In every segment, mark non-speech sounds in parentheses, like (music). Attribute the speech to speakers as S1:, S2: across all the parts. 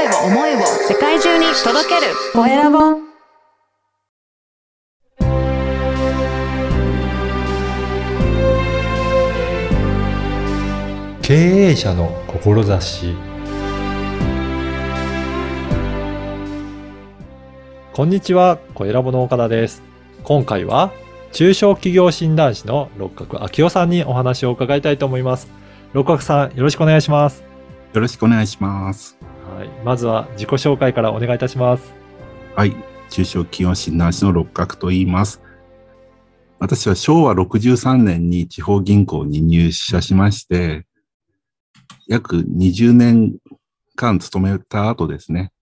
S1: 声を、思いを世界中に届けるコエラボ。
S2: 経営者の志こんにちは、小ラボの岡田です。今回は中小企業診断士の六角明夫さんにお話を伺いたいと思います。六角さん、よろしくお願いします。
S3: よろしくお願いします。
S2: はい、まずは自己紹介からお願いいたします。
S3: はい。中小企業診断士の六角と言います。私は昭和63年に地方銀行に入社しまして、約20年間勤めた後ですね、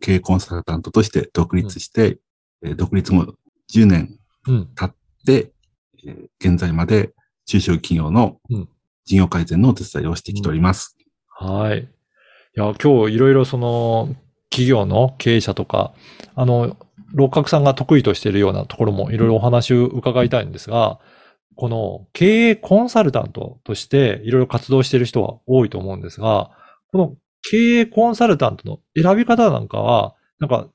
S3: 経営コンサルタントとして独立して、えー独立後10年
S2: うん。
S3: 経って、えー現在まで中小企業の
S2: うん
S3: 事業改善のお手伝いをしてきております。
S2: はい。いや、今日いろいろその企業の経営者とか、あの、六角さんが得意としているようなところもいろいろお話を伺いたいんですが、この経営コンサルタントとしていろいろ活動している人は多いと思うんですが、この経営コンサルタントの選び方なんかは、なんか、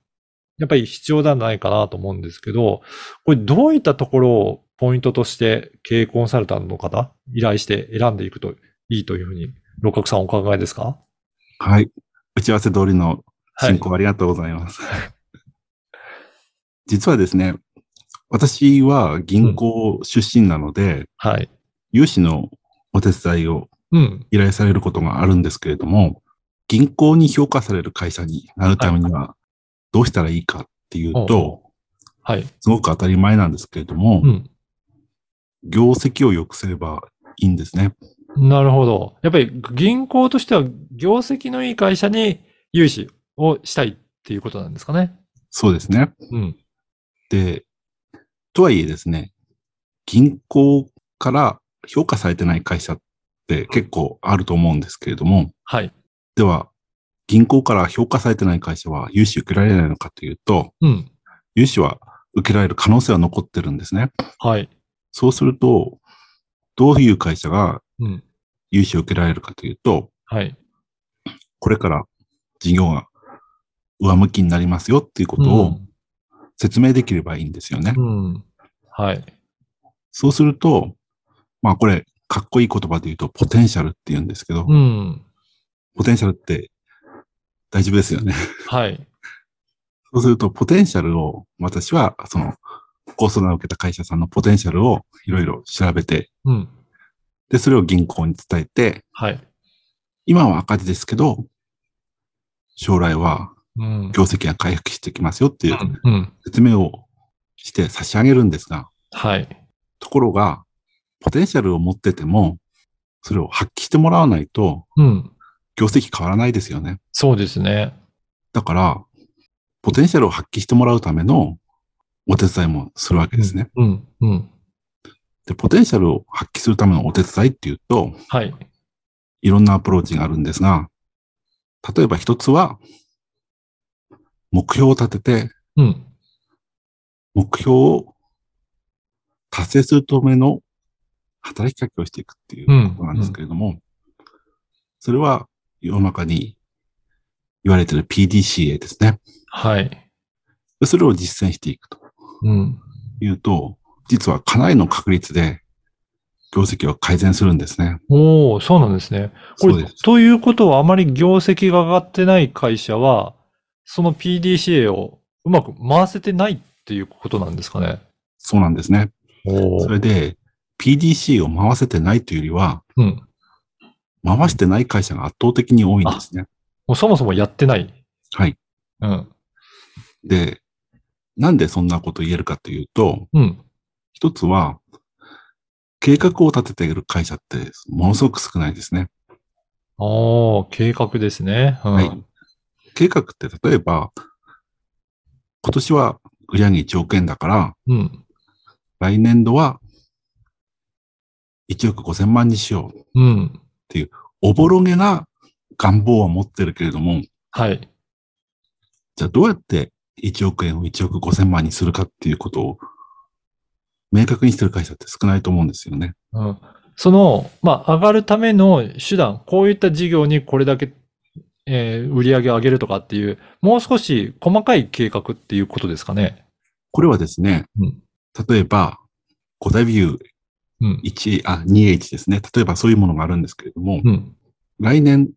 S2: やっぱり必要ではないかなと思うんですけど、これどういったところをポイントとして経営コンサルタントの方、依頼して選んでいくといいというふうに、六角さんお考えですか？
S3: はい。打ち合わせ通りの
S2: はい
S3: 進行ありがとうございます。(laughs) 実はですね、私は銀行出身なので、
S2: はい。
S3: 融資のお手伝いを
S2: うん。
S3: 依頼されることがあるんですけれども、銀行に評価される会社になるためにはどうしたらいいかっていうと、
S2: はい。
S3: すごく当たり前なんですけれども、
S2: うん。
S3: 業績を良くすればいいんですね。
S2: なるほど。やっぱり銀行としては業績のいい会社に融資をしたいっていうことなんですかね。
S3: そうですね。
S2: うん。
S3: で、とはいえですね、銀行から評価されてない会社って結構あると思うんですけれども、
S2: はい。
S3: では、銀行から評価されてない会社は融資受けられないのかというと、
S2: うん。
S3: 融資は受けられる可能性は残ってるんですね。
S2: はい。
S3: そうすると、どういう会社が
S2: うん。
S3: 融資を受けられるかというと、
S2: はい。
S3: これから事業が上向きになりますよっていうことを説明できればいいんですよね。
S2: うん。うん。はい。
S3: そうすると、まあこれ、かっこいい言葉で言うと、ポテンシャルって言うんですけど、
S2: うん。
S3: ポテンシャルって大丈夫ですよね。
S2: はい。
S3: そうすると、ポテンシャルを、私は、その、ご相談を受けた会社さんのポテンシャルをいろいろ調べて、
S2: うん。
S3: で、それを銀行に伝えて、
S2: はい。
S3: 今は赤字ですけど、将来は
S2: うん。
S3: 業績が回復してきますよっていう
S2: うん。うん。
S3: 説明をして差し上げるんですが、
S2: はい。
S3: ところが、ポテンシャルを持ってても、それを発揮してもらわないと、
S2: うん。
S3: 業績変わらないですよね。
S2: そうですね。
S3: だから、ポテンシャルを発揮してもらうためのお手伝いもするわけですね。
S2: うん。うん。
S3: で、ポテンシャルを発揮するためのお手伝いっていうと、
S2: はい。
S3: いろんなアプローチがあるんですが、例えば一つは、目標を立てて、
S2: うん。
S3: 目標を達成するための働きかけをしていくっていうことなんですけれども、それは世の中に言われている PDCA ですね。
S2: はい。
S3: でそれを実践していくと
S2: うん。
S3: いうと、実はかなりの確率で業績を改善するんですね。
S2: おおそうなんですね。これ。ということは、あまり業績が上がってない会社は、その PDCA をうまく回せてないっていうことなんですかね。
S3: そうなんですね。
S2: お
S3: それで PDCA を回せてないというよりは、
S2: うん。
S3: 回してない会社が圧倒的に多いんですね。
S2: もうそもそもやってない。
S3: はい。
S2: うん。
S3: で、なんでそんなこと言えるかというと、
S2: うん。
S3: 一つは、計画を立てている会社ってものすごく少ないですね。
S2: ああ、計画ですね。うん。
S3: はい。計画って例えば、今年は売上1億円だから、
S2: うん。
S3: 来年度は1億5千万にしよう。
S2: うん。
S3: おぼろげな願望は持ってるけれども、
S2: はい。
S3: じゃあどうやって1億円を1億5千万にするかっていうことを明確にしてる会社って少ないと思うんですよね。
S2: うん。その、まあ、上がるための手段、こういった事業にこれだけえー売り上げを上げるとかっていう、もう少し細かい計画っていうことですかね。
S3: これはですね、
S2: うん
S3: 例えば、5大ビュー
S2: うん。
S3: 1、あ、2H ですね。例えばそういうものがあるんですけれども、
S2: うん。
S3: 来年、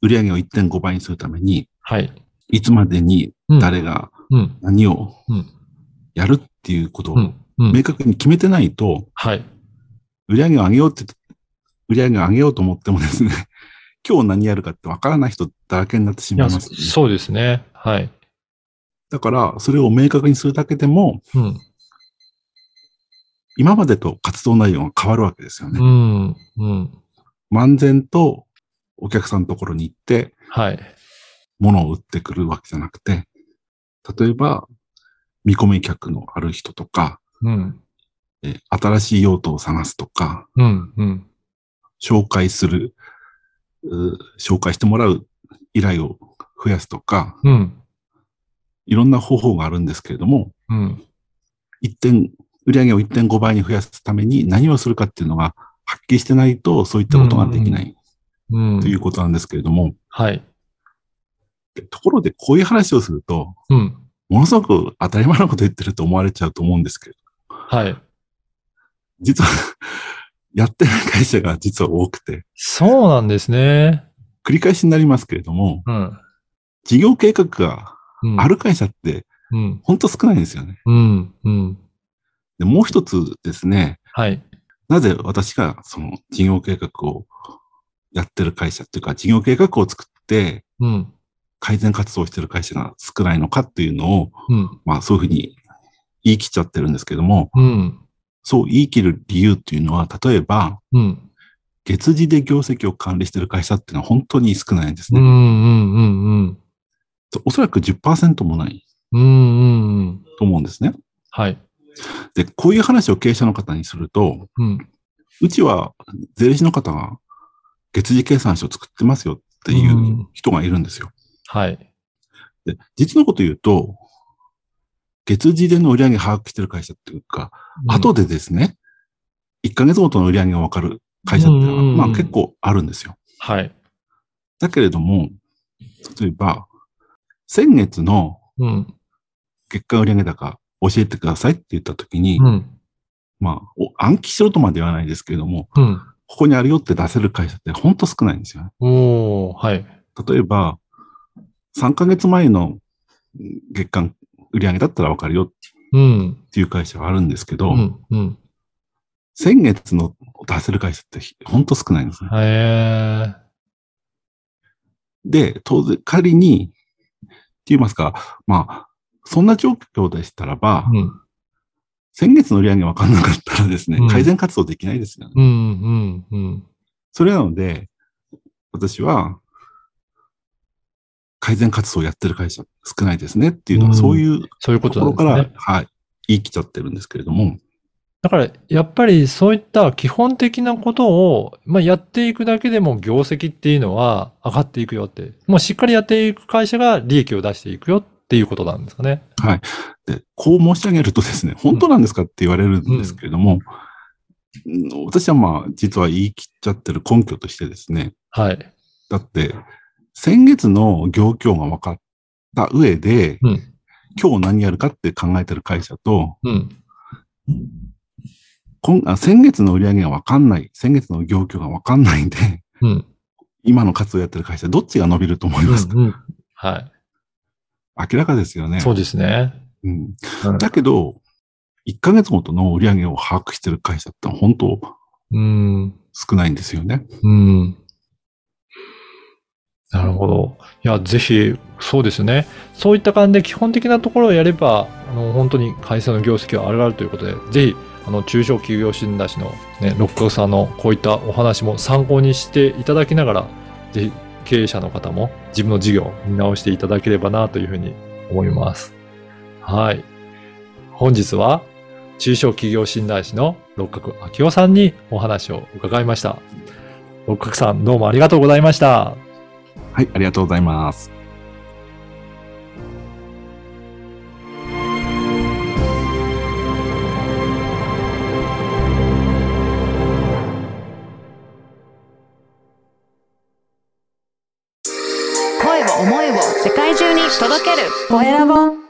S3: 売上を1.5倍にするために、
S2: はい。
S3: いつまでに
S2: うん
S3: 誰が
S2: うん。
S3: 何を
S2: うん
S3: やるっていうことを。明確に決めてないと、
S2: はい。
S3: 売上を上げようって、売上を上げようと思ってもですね、(laughs) 今日何やるかってわからない人だらけになってしまいますよね、
S2: そうですね。はい。
S3: だから、それを明確にするだけでも、
S2: うん。
S3: 今までと活動内容が変わるわけですよね。
S2: うん。うん。
S3: 漫然とお客さんのところに行って、
S2: はい。
S3: 物を売ってくるわけじゃなくて、例えば、見込み客のある人とか、
S2: うん。
S3: え新しい用途を探すとか、
S2: うん。うん。
S3: 紹介する、う紹介してもらう依頼を増やすとか、
S2: うん。
S3: いろんな方法があるんですけれども、
S2: うん。
S3: 一点、売上を1.5倍に増やすために何をするかっていうのがはっきりしてないと、そういったことができない
S2: うん。
S3: ということなんですけれども、
S2: はい。
S3: でところでこういう話をすると、
S2: うん。
S3: ものすごく当たり前のこと言ってると思われちゃうと思うんですけど、
S2: はい。
S3: 実は (laughs) やってない会社が実は多くて、
S2: そうなんですね。
S3: 繰り返しになりますけれども、
S2: うん。
S3: 事業計画が
S2: うん
S3: ある会社って
S2: うん。
S3: 本当少ないんですよね。
S2: うん。うん。
S3: で、もう一つですね、
S2: はい。
S3: なぜ私がその事業計画をやってる会社っていうか、事業計画を作って
S2: うん。
S3: 改善活動をしてる会社が少ないのかっていうのを、
S2: うん。
S3: まあそういうふうに言い切っちゃってるんですけども、
S2: うん。
S3: そう言い切る理由っていうのは、例えば、
S2: うん。
S3: 月次で業績を管理してる会社っていうのは本当に少ないんです
S2: うん。う
S3: ね。
S2: ん。うん。
S3: おそらく10%もない
S2: うん。うん。
S3: と思うんですね。
S2: はい。
S3: で、こういう話を経営者の方にすると、
S2: うん。
S3: うちは税理士の方が月次計算書を作ってますよっていううん人がいるんですよ。
S2: はい。
S3: で、実のこと言うと、月次での売上把握してる会社っていうか、後でですね、1ヶ月ごとの売上がわかる会社っていうのは、
S2: うん
S3: まあ結構あるんですよ。
S2: はい。
S3: だけれども、例えば、先月の
S2: うん。
S3: 月間売上高教えてくださいって言ったときに、
S2: うん。
S3: まあ、お暗記しろとまではないですけれども、
S2: うん。
S3: ここにあるよって出せる会社って本当少ないんですよね。
S2: おー、はい。
S3: 例えば、3ヶ月前の月間売上だったらわかるよっ
S2: うん。
S3: ていう会社はあるんですけど、
S2: うん。うん。
S3: 先月の出せる会社って本当少ないんですね。
S2: へ
S3: で、当然、仮に、って言いますか、まあ、そんな状況でしたらば、
S2: ー。うん。
S3: 先月の売り上げわかんなかったらですね、
S2: うん
S3: 改善活動できないですよね。
S2: うん。うん。うん。
S3: それなので、私は、改善活動をやってる会社少ないですねっていうのは、
S2: うん
S3: そういう
S2: とと
S3: ころから、
S2: ね。
S3: はい、言い切っちゃってるんですけれども、
S2: だから、やっぱりそういった基本的なことを、まあ、やっていくだけでも業績っていうのは上がっていくよって。もうしっかりやっていく会社が利益を出していくよっていうことなんですかね。
S3: で、こう申し上げるとですね、本当なんですかって言われるんですけれども、うん私はまあ、実は言い切っちゃってる根拠としてですね、
S2: はい。
S3: だって、先月の業況が分かった上で、
S2: うん。
S3: 今日何やるかって考えてる会社と、
S2: うん。
S3: 今あ先月の売り上げが分かんない、先月の業況が分かんないんで、
S2: うん。
S3: 今の活動やってる会社、どっちが伸びると思いますか、
S2: うんうんはい。
S3: 明らかですよね。
S2: そうですね。
S3: うん、
S2: うん
S3: だけど、1ヶ月ごとの売り上げを把握してる会社って本当
S2: うん。
S3: 少ないんですよね。
S2: うん。なるほど。いや、ぜひ、そうですね。そういった感じで基本的なところをやれば、あの、本当に会社の業績は上がるということで、ぜひ、あの、中小企業診断士のね、六角さんのこういったお話も参考にしていただきながら、ぜひ、経営者の方も自分の事業を見直していただければなというふうに思います。はい。本日は、中小企業診断士の六角明夫さんにお話を伺いました。六角さん、どうもありがとうございました。
S3: はい、ありがとうございます。
S1: 声を思いを世界中に届けるコエラボ